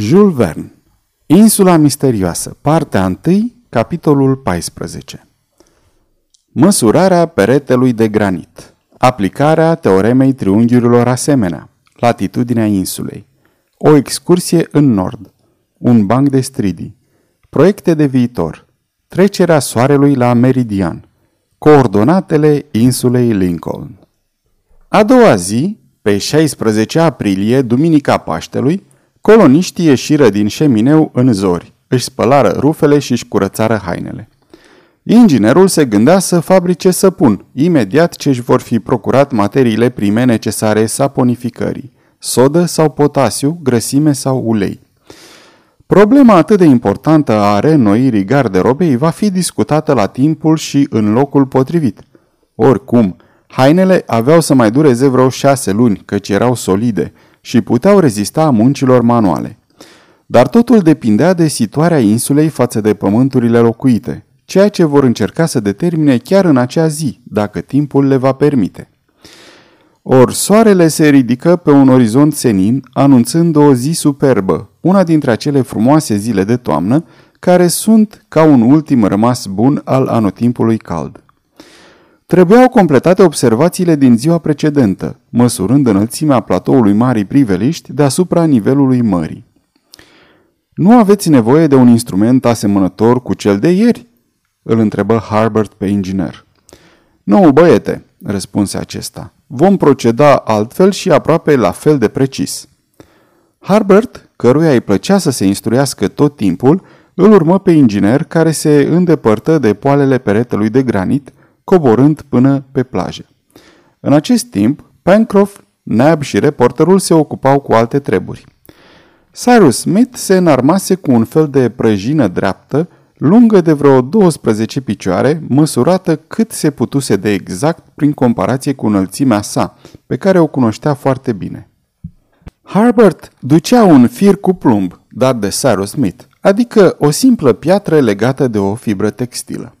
Jules Verne Insula misterioasă, partea 1, capitolul 14 Măsurarea peretelui de granit. Aplicarea teoremei triunghiurilor asemenea. Latitudinea insulei. O excursie în nord. Un banc de stridii. Proiecte de viitor. Trecerea soarelui la meridian. Coordonatele insulei Lincoln. A doua zi, pe 16 aprilie, duminica Paștelui, Coloniștii ieșiră din șemineu în zori, își spălară rufele și își curățară hainele. Inginerul se gândea să fabrice săpun, imediat ce își vor fi procurat materiile prime necesare saponificării, sodă sau potasiu, grăsime sau ulei. Problema atât de importantă a reînnoirii garderobei va fi discutată la timpul și în locul potrivit. Oricum, hainele aveau să mai dureze vreo șase luni, căci erau solide – și puteau rezista muncilor manuale. Dar totul depindea de situarea insulei față de pământurile locuite, ceea ce vor încerca să determine chiar în acea zi, dacă timpul le va permite. Or, soarele se ridică pe un orizont senin, anunțând o zi superbă, una dintre acele frumoase zile de toamnă, care sunt ca un ultim rămas bun al anotimpului cald. Trebuiau completate observațiile din ziua precedentă, măsurând înălțimea platoului Marii Priveliști deasupra nivelului mării. Nu aveți nevoie de un instrument asemănător cu cel de ieri?" îl întrebă Harbert pe inginer. Nu, băiete," răspunse acesta. Vom proceda altfel și aproape la fel de precis." Harbert, căruia îi plăcea să se instruiască tot timpul, îl urmă pe inginer care se îndepărtă de poalele peretelui de granit, coborând până pe plajă. În acest timp, Pencroff, Nab și reporterul se ocupau cu alte treburi. Cyrus Smith se înarmase cu un fel de prăjină dreaptă, lungă de vreo 12 picioare, măsurată cât se putuse de exact prin comparație cu înălțimea sa, pe care o cunoștea foarte bine. Harbert ducea un fir cu plumb, dat de Cyrus Smith, adică o simplă piatră legată de o fibră textilă.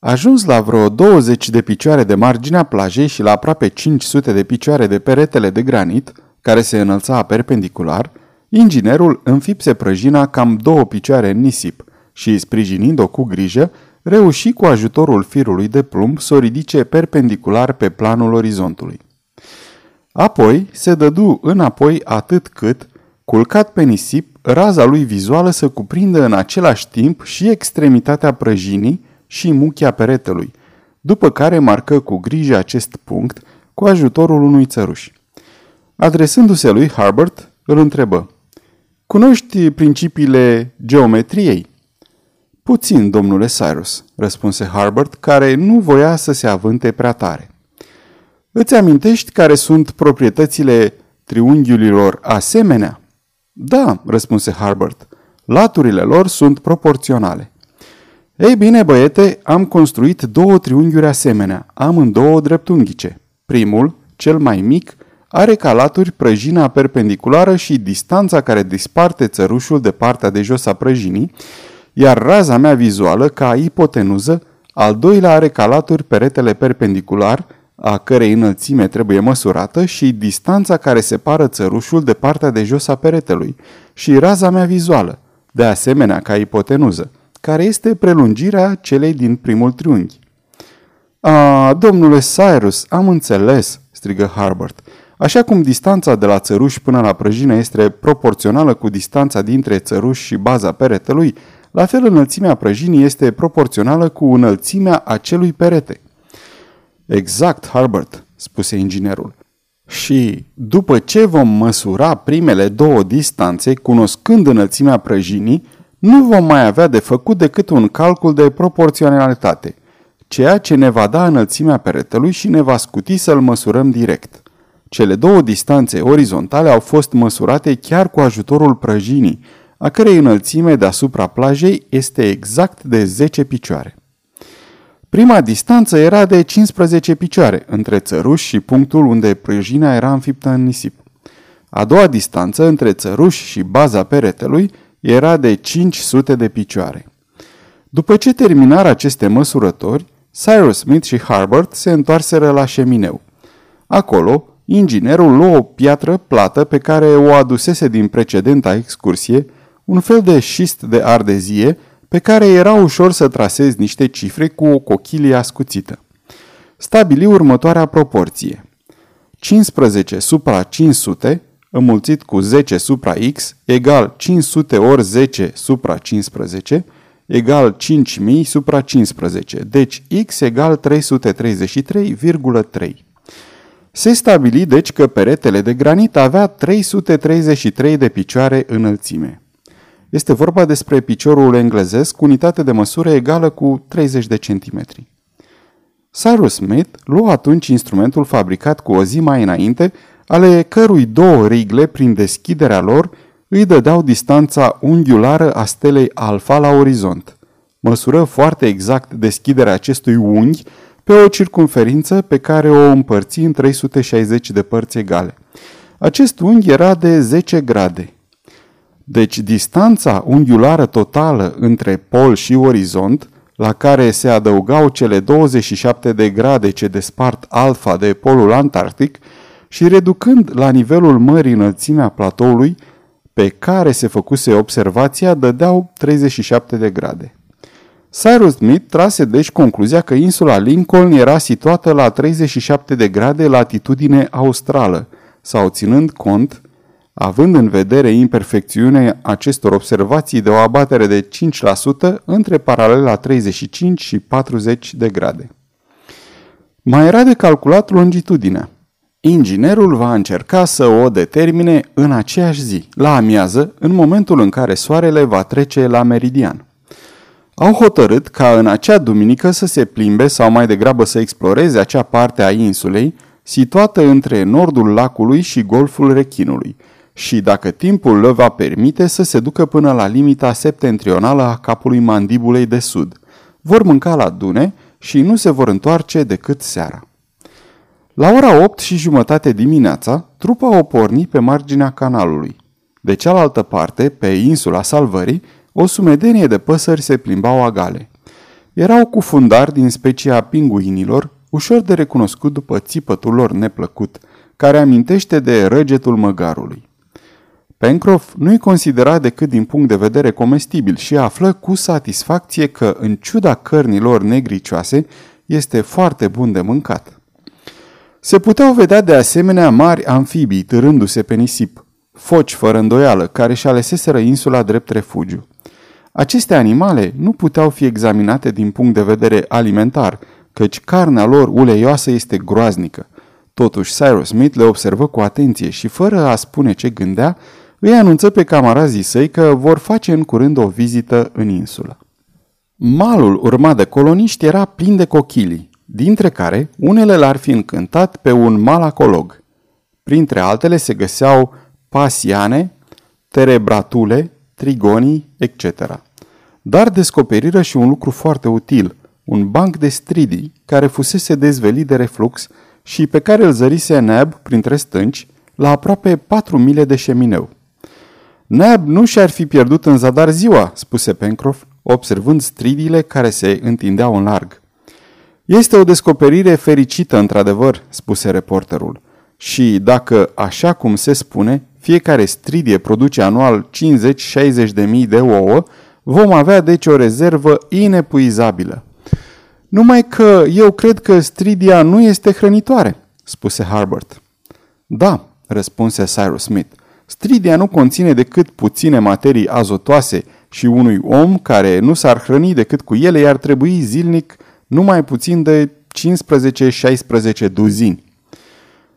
Ajuns la vreo 20 de picioare de marginea plajei și la aproape 500 de picioare de peretele de granit, care se înălța perpendicular, inginerul înfipse prăjina cam două picioare în nisip și, sprijinind-o cu grijă, reuși cu ajutorul firului de plumb să o ridice perpendicular pe planul orizontului. Apoi se dădu înapoi atât cât, culcat pe nisip, raza lui vizuală să cuprindă în același timp și extremitatea prăjinii, și muchia peretelui, după care marcă cu grijă acest punct cu ajutorul unui țăruș. Adresându-se lui Harbert, îl întrebă. Cunoști principiile geometriei? Puțin, domnule Cyrus, răspunse Harbert, care nu voia să se avânte prea tare. Îți amintești care sunt proprietățile triunghiurilor asemenea? Da, răspunse Harbert. Laturile lor sunt proporționale. Ei bine, băiete, am construit două triunghiuri asemenea, amândouă dreptunghice. Primul, cel mai mic, are ca laturi prăjina perpendiculară și distanța care disparte țărușul de partea de jos a prăjinii, iar raza mea vizuală, ca ipotenuză, al doilea are ca laturi peretele perpendicular, a cărei înălțime trebuie măsurată, și distanța care separă țărușul de partea de jos a peretelui, și raza mea vizuală, de asemenea ca ipotenuză care este prelungirea celei din primul triunghi. A, domnule Cyrus, am înțeles, strigă Harbert. Așa cum distanța de la țăruș până la prăjină este proporțională cu distanța dintre țăruș și baza peretelui, la fel înălțimea prăjinii este proporțională cu înălțimea acelui perete. Exact, Harbert, spuse inginerul. Și după ce vom măsura primele două distanțe, cunoscând înălțimea prăjinii, nu vom mai avea de făcut decât un calcul de proporționalitate, ceea ce ne va da înălțimea peretelui și ne va scuti să-l măsurăm direct. Cele două distanțe orizontale au fost măsurate chiar cu ajutorul prăjinii, a cărei înălțime deasupra plajei este exact de 10 picioare. Prima distanță era de 15 picioare între țăruș și punctul unde prăjina era înfiptă în nisip. A doua distanță între țăruș și baza peretelui era de 500 de picioare. După ce terminară aceste măsurători, Cyrus Smith și Harbert se întoarseră la șemineu. Acolo, Inginerul luă o piatră plată pe care o adusese din precedenta excursie, un fel de șist de ardezie, pe care era ușor să trasezi niște cifre cu o cochilie ascuțită. Stabili următoarea proporție. 15 supra 500 înmulțit cu 10 supra x egal 500 ori 10 supra 15 egal 5000 supra 15, deci x egal 333,3. Se stabili deci că peretele de granit avea 333 de picioare înălțime. Este vorba despre piciorul englezesc cu unitate de măsură egală cu 30 de centimetri. Cyrus Smith luă atunci instrumentul fabricat cu o zi mai înainte, ale cărui două rigle, prin deschiderea lor, îi dădeau distanța unghiulară a stelei alfa la orizont. Măsură foarte exact deschiderea acestui unghi pe o circumferință pe care o împărți în 360 de părți egale. Acest unghi era de 10 grade. Deci distanța unghiulară totală între pol și orizont, la care se adăugau cele 27 de grade ce despart alfa de polul antarctic, și reducând la nivelul mării înălțimea platoului, pe care se făcuse observația, dădeau 37 de grade. Cyrus Smith trase deci concluzia că insula Lincoln era situată la 37 de grade latitudine australă, sau ținând cont, având în vedere imperfecțiunea acestor observații de o abatere de 5% între paralela 35 și 40 de grade. Mai era de calculat longitudinea. Inginerul va încerca să o determine în aceeași zi, la amiază, în momentul în care soarele va trece la meridian. Au hotărât ca în acea duminică să se plimbe sau mai degrabă să exploreze acea parte a insulei, situată între nordul lacului și golful Rechinului, și, dacă timpul le va permite, să se ducă până la limita septentrională a capului mandibulei de sud. Vor mânca la dune și nu se vor întoarce decât seara. La ora 8 și jumătate dimineața, trupa o porni pe marginea canalului. De cealaltă parte, pe insula Salvării, o sumedenie de păsări se plimbau agale. Erau cufundari din specia pinguinilor, ușor de recunoscut după țipătul lor neplăcut, care amintește de răgetul măgarului. Pencroff nu-i considera decât din punct de vedere comestibil și află cu satisfacție că, în ciuda cărnilor negricioase, este foarte bun de mâncat. Se puteau vedea de asemenea mari amfibii târându-se pe nisip, foci fără îndoială, care și aleseseră insula drept refugiu. Aceste animale nu puteau fi examinate din punct de vedere alimentar, căci carnea lor uleioasă este groaznică. Totuși, Cyrus Smith le observă cu atenție și, fără a spune ce gândea, îi anunță pe camarazii săi că vor face în curând o vizită în insulă. Malul urmat de coloniști era plin de cochilii, dintre care unele l-ar fi încântat pe un malacolog. Printre altele se găseau pasiane, terebratule, trigonii, etc. Dar descoperiră și un lucru foarte util, un banc de stridii care fusese dezvelit de reflux și pe care îl zărise Neb printre stânci, la aproape patru mile de șemineu. Neb nu și-ar fi pierdut în zadar ziua, spuse Pencroff, observând stridiile care se întindeau în larg. Este o descoperire fericită, într-adevăr, spuse reporterul. Și dacă, așa cum se spune, fiecare stridie produce anual 50-60 de mii de ouă, vom avea deci o rezervă inepuizabilă. Numai că eu cred că stridia nu este hrănitoare, spuse Harbert. Da, răspunse Cyrus Smith. Stridia nu conține decât puține materii azotoase și unui om care nu s-ar hrăni decât cu ele i-ar trebui zilnic numai puțin de 15-16 duzini.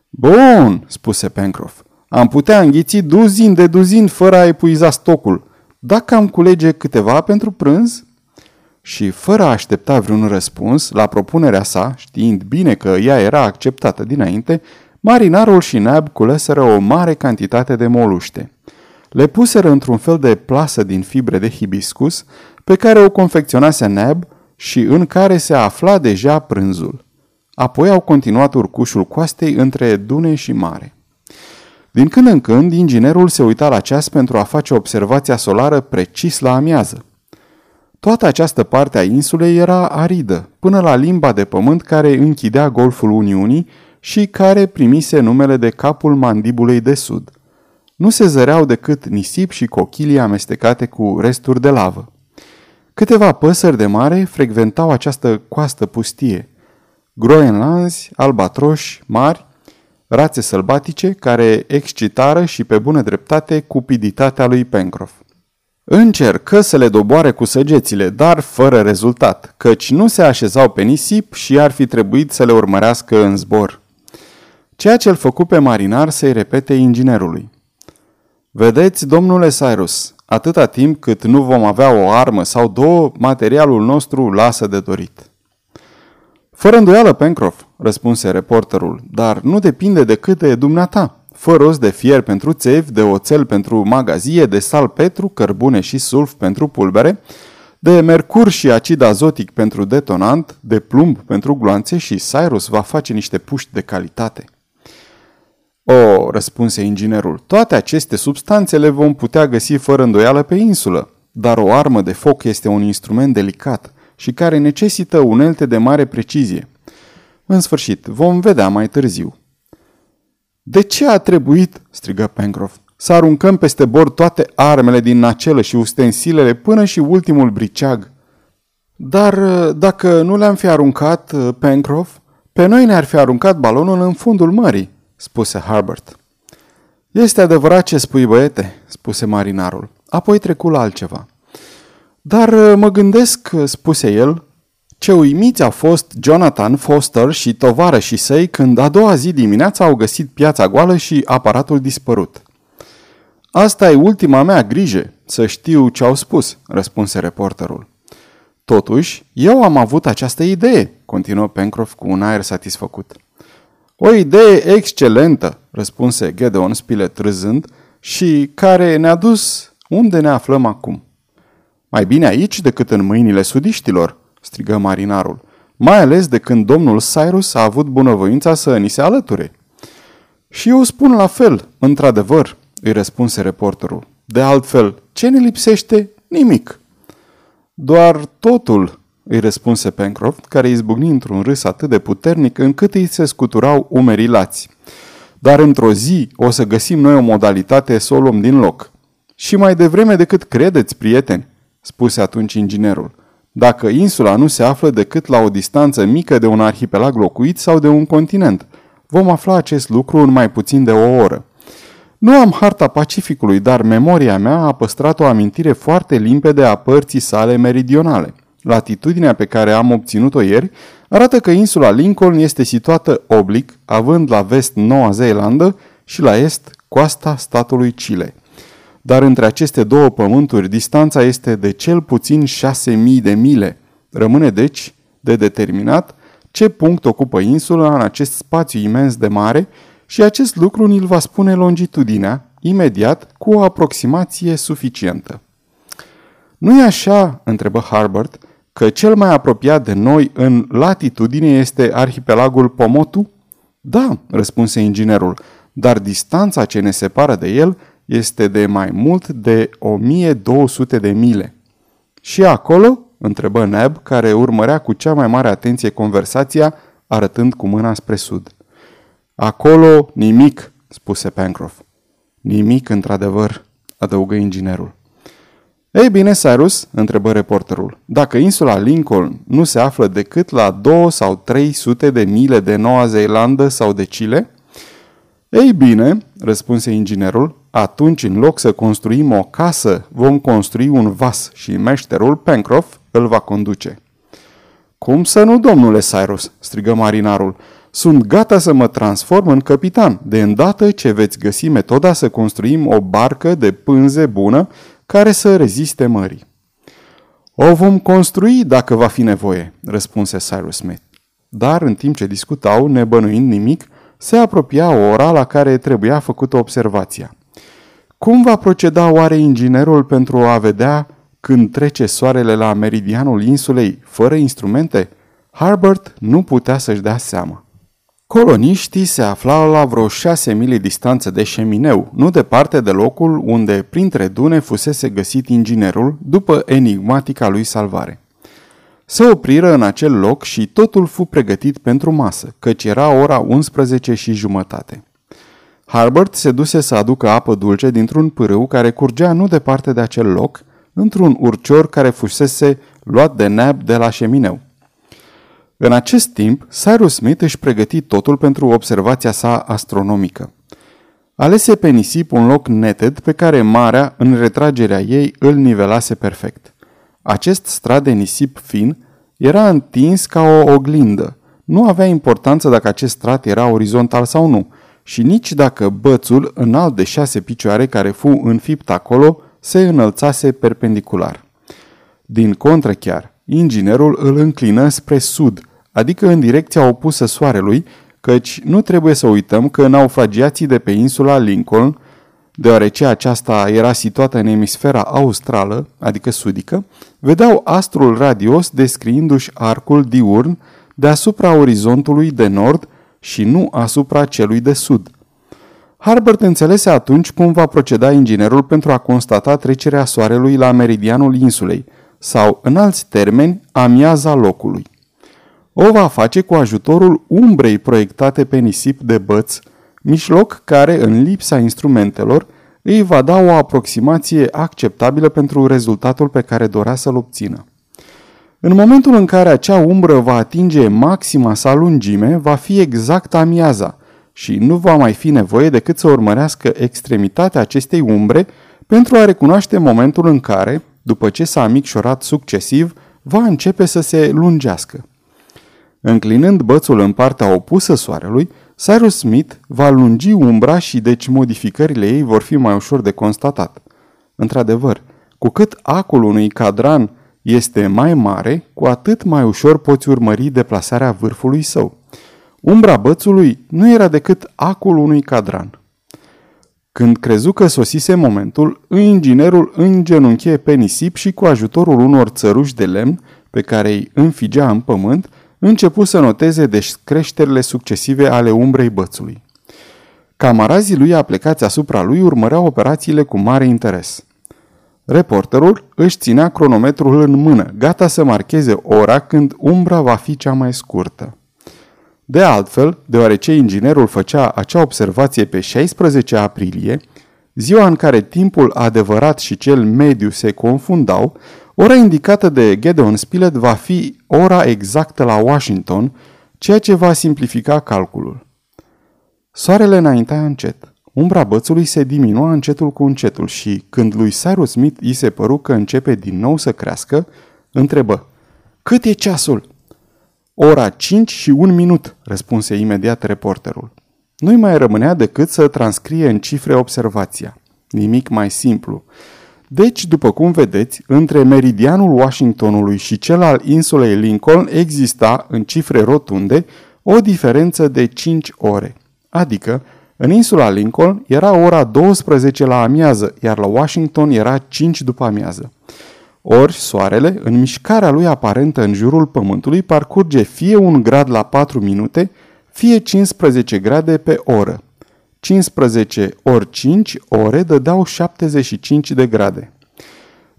Bun, spuse Pencroff. Am putea înghiți duzin de duzin fără a epuiza stocul. Dacă am culege câteva pentru prânz? Și fără a aștepta vreun răspuns la propunerea sa, știind bine că ea era acceptată dinainte, marinarul și Nab culeseră o mare cantitate de moluște. Le puseră într-un fel de plasă din fibre de hibiscus, pe care o confecționase Nab și în care se afla deja prânzul. Apoi au continuat urcușul coastei între dune și mare. Din când în când, inginerul se uita la ceas pentru a face observația solară precis la amiază. Toată această parte a insulei era aridă, până la limba de pământ care închidea golful Uniunii și care primise numele de capul mandibulei de sud. Nu se zăreau decât nisip și cochilii amestecate cu resturi de lavă. Câteva păsări de mare frecventau această coastă pustie. Groenlanzi, albatroși, mari, rațe sălbatice care excitară și pe bună dreptate cupiditatea lui Pencroff. Încercă să le doboare cu săgețile, dar fără rezultat, căci nu se așezau pe nisip și ar fi trebuit să le urmărească în zbor. Ceea ce îl făcu pe marinar să-i repete inginerului. Vedeți, domnule Cyrus, atâta timp cât nu vom avea o armă sau două, materialul nostru lasă de dorit. Fără îndoială, Pencroff, răspunse reporterul, dar nu depinde decât de dumneata. Fă rost de fier pentru țevi, de oțel pentru magazie, de sal petru, cărbune și sulf pentru pulbere, de mercur și acid azotic pentru detonant, de plumb pentru gloanțe și Cyrus va face niște puști de calitate. O, răspunse inginerul, toate aceste substanțe le vom putea găsi fără îndoială pe insulă, dar o armă de foc este un instrument delicat și care necesită unelte de mare precizie. În sfârșit, vom vedea mai târziu. De ce a trebuit, strigă Pencroff, să aruncăm peste bord toate armele din nacelă și ustensilele până și ultimul briceag? Dar dacă nu le-am fi aruncat, Pencroff, pe noi ne-ar fi aruncat balonul în fundul mării, spuse Harbert. Este adevărat ce spui, băiete, spuse marinarul. Apoi trecu la altceva. Dar mă gândesc, spuse el, ce uimiți au fost Jonathan Foster și și săi când a doua zi dimineața au găsit piața goală și aparatul dispărut. Asta e ultima mea grijă, să știu ce au spus, răspunse reporterul. Totuși, eu am avut această idee, continuă Pencroff cu un aer satisfăcut. O idee excelentă, răspunse Gedeon Spilett râzând, și care ne-a dus unde ne aflăm acum. Mai bine aici decât în mâinile sudiștilor, strigă marinarul, mai ales de când domnul Cyrus a avut bunăvoința să ni se alăture. Și eu spun la fel, într-adevăr, îi răspunse reporterul. De altfel, ce ne lipsește? Nimic. Doar totul, îi răspunse Pencroft, care izbucni într-un râs atât de puternic încât îi se scuturau umerii lați. Dar într-o zi o să găsim noi o modalitate să o luăm din loc. Și mai devreme decât credeți, prieteni, spuse atunci inginerul dacă insula nu se află decât la o distanță mică de un arhipelag locuit sau de un continent. Vom afla acest lucru în mai puțin de o oră. Nu am harta Pacificului, dar memoria mea a păstrat o amintire foarte limpede a părții sale meridionale. Latitudinea pe care am obținut-o ieri arată că insula Lincoln este situată oblic, având la vest Noua Zeelandă și la est coasta statului Chile dar între aceste două pământuri distanța este de cel puțin 6000 de mile. Rămâne deci de determinat ce punct ocupă insula în acest spațiu imens de mare și acest lucru ni-l va spune longitudinea, imediat, cu o aproximație suficientă. Nu e așa, întrebă Harbert, că cel mai apropiat de noi în latitudine este arhipelagul Pomotu? Da, răspunse inginerul, dar distanța ce ne separă de el este de mai mult de 1200 de mile. Și acolo? întrebă Neb, care urmărea cu cea mai mare atenție conversația, arătând cu mâna spre sud. Acolo nimic, spuse Pencroff. Nimic, într-adevăr, adăugă inginerul. Ei bine, Cyrus, întrebă reporterul, dacă insula Lincoln nu se află decât la 2 sau 300 de mile de Noua Zeelandă sau de Chile? Ei bine, răspunse inginerul, atunci, în loc să construim o casă, vom construi un vas și meșterul Pencroff îl va conduce. Cum să nu, domnule Cyrus?" strigă marinarul. Sunt gata să mă transform în capitan, de îndată ce veți găsi metoda să construim o barcă de pânze bună care să reziste mării. O vom construi dacă va fi nevoie, răspunse Cyrus Smith. Dar, în timp ce discutau, nebănuind nimic, se apropia o ora la care trebuia făcută observația. Cum va proceda oare inginerul pentru a vedea când trece soarele la meridianul insulei fără instrumente? Harbert nu putea să-și dea seama. Coloniștii se aflau la vreo șase mile distanță de șemineu, nu departe de locul unde, printre dune, fusese găsit inginerul după enigmatica lui salvare. Se opriră în acel loc și totul fu pregătit pentru masă, căci era ora 11 și jumătate. Harbert se duse să aducă apă dulce dintr-un pârâu care curgea nu departe de acel loc, într-un urcior care fusese luat de Nab de la șemineu. În acest timp, Cyrus Smith își pregăti totul pentru observația sa astronomică. Alese pe nisip un loc neted pe care marea, în retragerea ei, îl nivelase perfect. Acest strat de nisip fin era întins ca o oglindă. Nu avea importanță dacă acest strat era orizontal sau nu, și nici dacă bățul înalt de șase picioare care fu înfipt acolo se înălțase perpendicular. Din contră chiar, inginerul îl înclină spre sud, adică în direcția opusă soarelui, căci nu trebuie să uităm că naufragiații de pe insula Lincoln, deoarece aceasta era situată în emisfera australă, adică sudică, vedeau astrul radios descriindu-și arcul diurn deasupra orizontului de nord și nu asupra celui de sud. Harbert înțelese atunci cum va proceda inginerul pentru a constata trecerea soarelui la meridianul insulei, sau, în alți termeni, amiaza locului. O va face cu ajutorul umbrei proiectate pe nisip de băț, mijloc care, în lipsa instrumentelor, îi va da o aproximație acceptabilă pentru rezultatul pe care dorea să-l obțină. În momentul în care acea umbră va atinge maxima sa lungime, va fi exact amiaza și nu va mai fi nevoie decât să urmărească extremitatea acestei umbre pentru a recunoaște momentul în care, după ce s-a micșorat succesiv, va începe să se lungească. Înclinând bățul în partea opusă soarelui, Cyrus Smith va lungi umbra și deci modificările ei vor fi mai ușor de constatat. Într-adevăr, cu cât acul unui cadran este mai mare, cu atât mai ușor poți urmări deplasarea vârfului său. Umbra bățului nu era decât acul unui cadran. Când crezu că sosise momentul, inginerul îngenunche pe nisip și cu ajutorul unor țăruși de lemn, pe care îi înfigea în pământ, începu să noteze descreșterile succesive ale umbrei bățului. Camarazii lui aplecați asupra lui urmăreau operațiile cu mare interes. Reporterul își ținea cronometrul în mână, gata să marcheze ora când umbra va fi cea mai scurtă. De altfel, deoarece inginerul făcea acea observație pe 16 aprilie, ziua în care timpul adevărat și cel mediu se confundau, ora indicată de Gedeon Spilett va fi ora exactă la Washington, ceea ce va simplifica calculul. Soarele înaintea încet. Umbra bățului se diminua încetul cu încetul și, când lui Cyrus Smith îi se păru că începe din nou să crească, întrebă, Cât e ceasul?" Ora 5 și un minut, răspunse imediat reporterul. Nu-i mai rămânea decât să transcrie în cifre observația. Nimic mai simplu. Deci, după cum vedeți, între meridianul Washingtonului și cel al insulei Lincoln exista, în cifre rotunde, o diferență de 5 ore. Adică, în insula Lincoln era ora 12 la amiază, iar la Washington era 5 după amiază. Ori soarele, în mișcarea lui aparentă în jurul pământului, parcurge fie un grad la 4 minute, fie 15 grade pe oră. 15 ori 5 ore dădeau 75 de grade.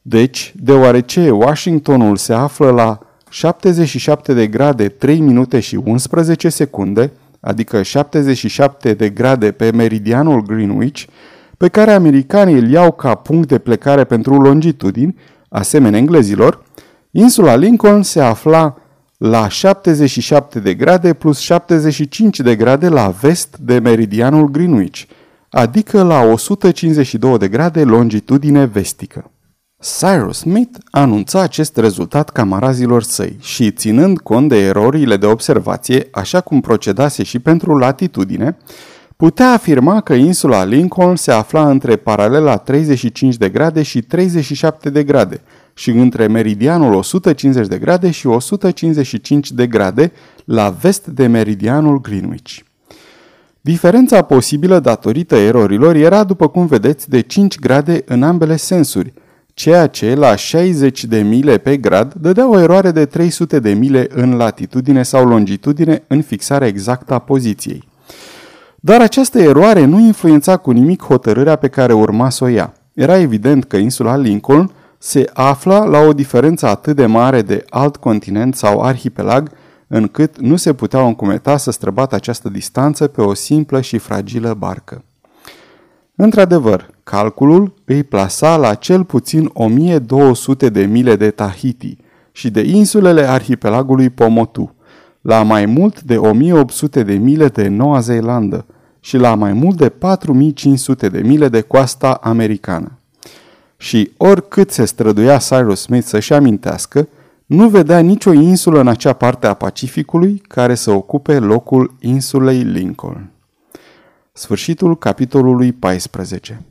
Deci, deoarece Washingtonul se află la 77 de grade 3 minute și 11 secunde, adică 77 de grade pe meridianul Greenwich, pe care americanii îl iau ca punct de plecare pentru longitudini, asemenea englezilor, insula Lincoln se afla la 77 de grade plus 75 de grade la vest de meridianul Greenwich, adică la 152 de grade longitudine vestică. Cyrus Smith anunța acest rezultat camarazilor săi și, ținând cont de erorile de observație, așa cum procedase și pentru latitudine, putea afirma că insula Lincoln se afla între paralela 35 de grade și 37 de grade și între meridianul 150 de grade și 155 de grade la vest de meridianul Greenwich. Diferența posibilă datorită erorilor era, după cum vedeți, de 5 grade în ambele sensuri, ceea ce, la 60 de mile pe grad, dădea o eroare de 300 de mile în latitudine sau longitudine în fixarea exactă a poziției. Dar această eroare nu influența cu nimic hotărârea pe care urma să o ia. Era evident că insula Lincoln se afla la o diferență atât de mare de alt continent sau arhipelag, încât nu se puteau încumeta să străbată această distanță pe o simplă și fragilă barcă. Într-adevăr, calculul îi plasa la cel puțin 1200 de mile de Tahiti și de insulele arhipelagului Pomotu, la mai mult de 1800 de mile de Noua Zeelandă și la mai mult de 4500 de mile de coasta americană. Și oricât se străduia Cyrus Smith să-și amintească, nu vedea nicio insulă în acea parte a Pacificului care să ocupe locul insulei Lincoln. Sfârșitul capitolului 14